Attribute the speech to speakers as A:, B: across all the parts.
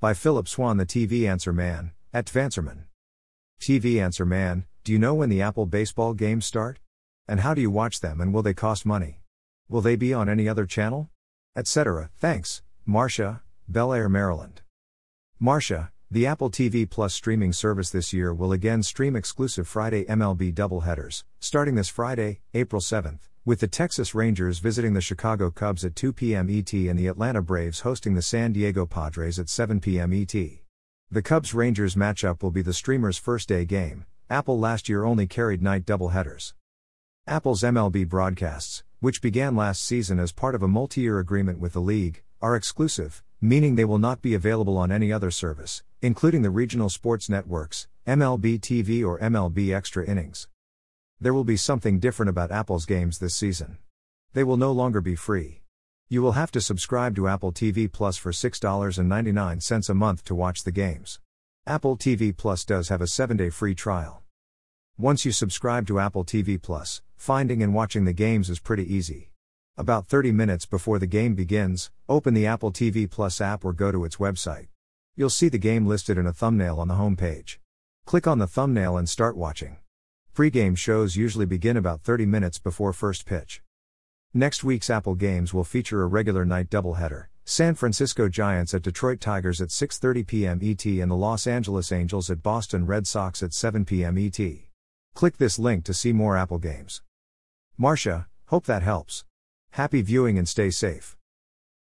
A: By Phillip Swann, the TV Answer Man, at Tvanswerman. TV Answer Man, do you know when the Apple baseball games start? And how do you watch them and will they cost money? Will they be on any other channel? Etc. Thanks, Marcia, Bel Air, Maryland. Marcia, the Apple TV Plus streaming service this year will again stream exclusive Friday MLB doubleheaders, starting this Friday, April 7th, with the Texas Rangers visiting the Chicago Cubs at 2 p.m. ET and the Atlanta Braves hosting the San Diego Padres at 7 p.m. ET. The Cubs Rangers matchup will be the streamer's first day game. Apple last year only carried night doubleheaders. Apple's MLB broadcasts, which began last season as part of a multi year agreement with the league, are exclusive, meaning they will not be available on any other service, including the regional sports networks, MLB TV or MLB Extra Innings. There will be something different about Apple's games this season. They will no longer be free. You will have to subscribe to Apple TV Plus for $6.99 a month to watch the games. Apple TV Plus does have a 7-day free trial. Once you subscribe to Apple TV Plus, finding and watching the games is pretty easy. About 30 minutes before the game begins, open the Apple TV Plus app or go to its website. You'll see the game listed in a thumbnail on the home page. Click on the thumbnail and start watching. Pre-game shows usually begin about 30 minutes before first pitch. Next week's Apple games will feature a regular night doubleheader. San Francisco Giants at Detroit Tigers at 6:30 p.m. ET and the Los Angeles Angels at Boston Red Sox at 7 p.m. ET. Click this link to see more Apple games. Marcia, hope that helps. Happy viewing and stay safe.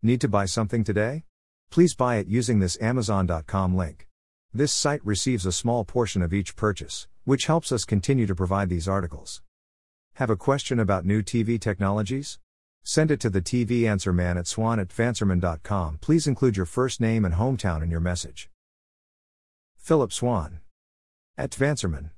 A: Need to buy something today? Please buy it using this Amazon.com link. This site receives a small portion of each purchase, which helps us continue to provide these articles. Have a question about new TV technologies? Send it to the TV Answer Man at swann at tvanswerman.com. Please include your first name and hometown in your message. Phillip Swann. At Tvanswerman.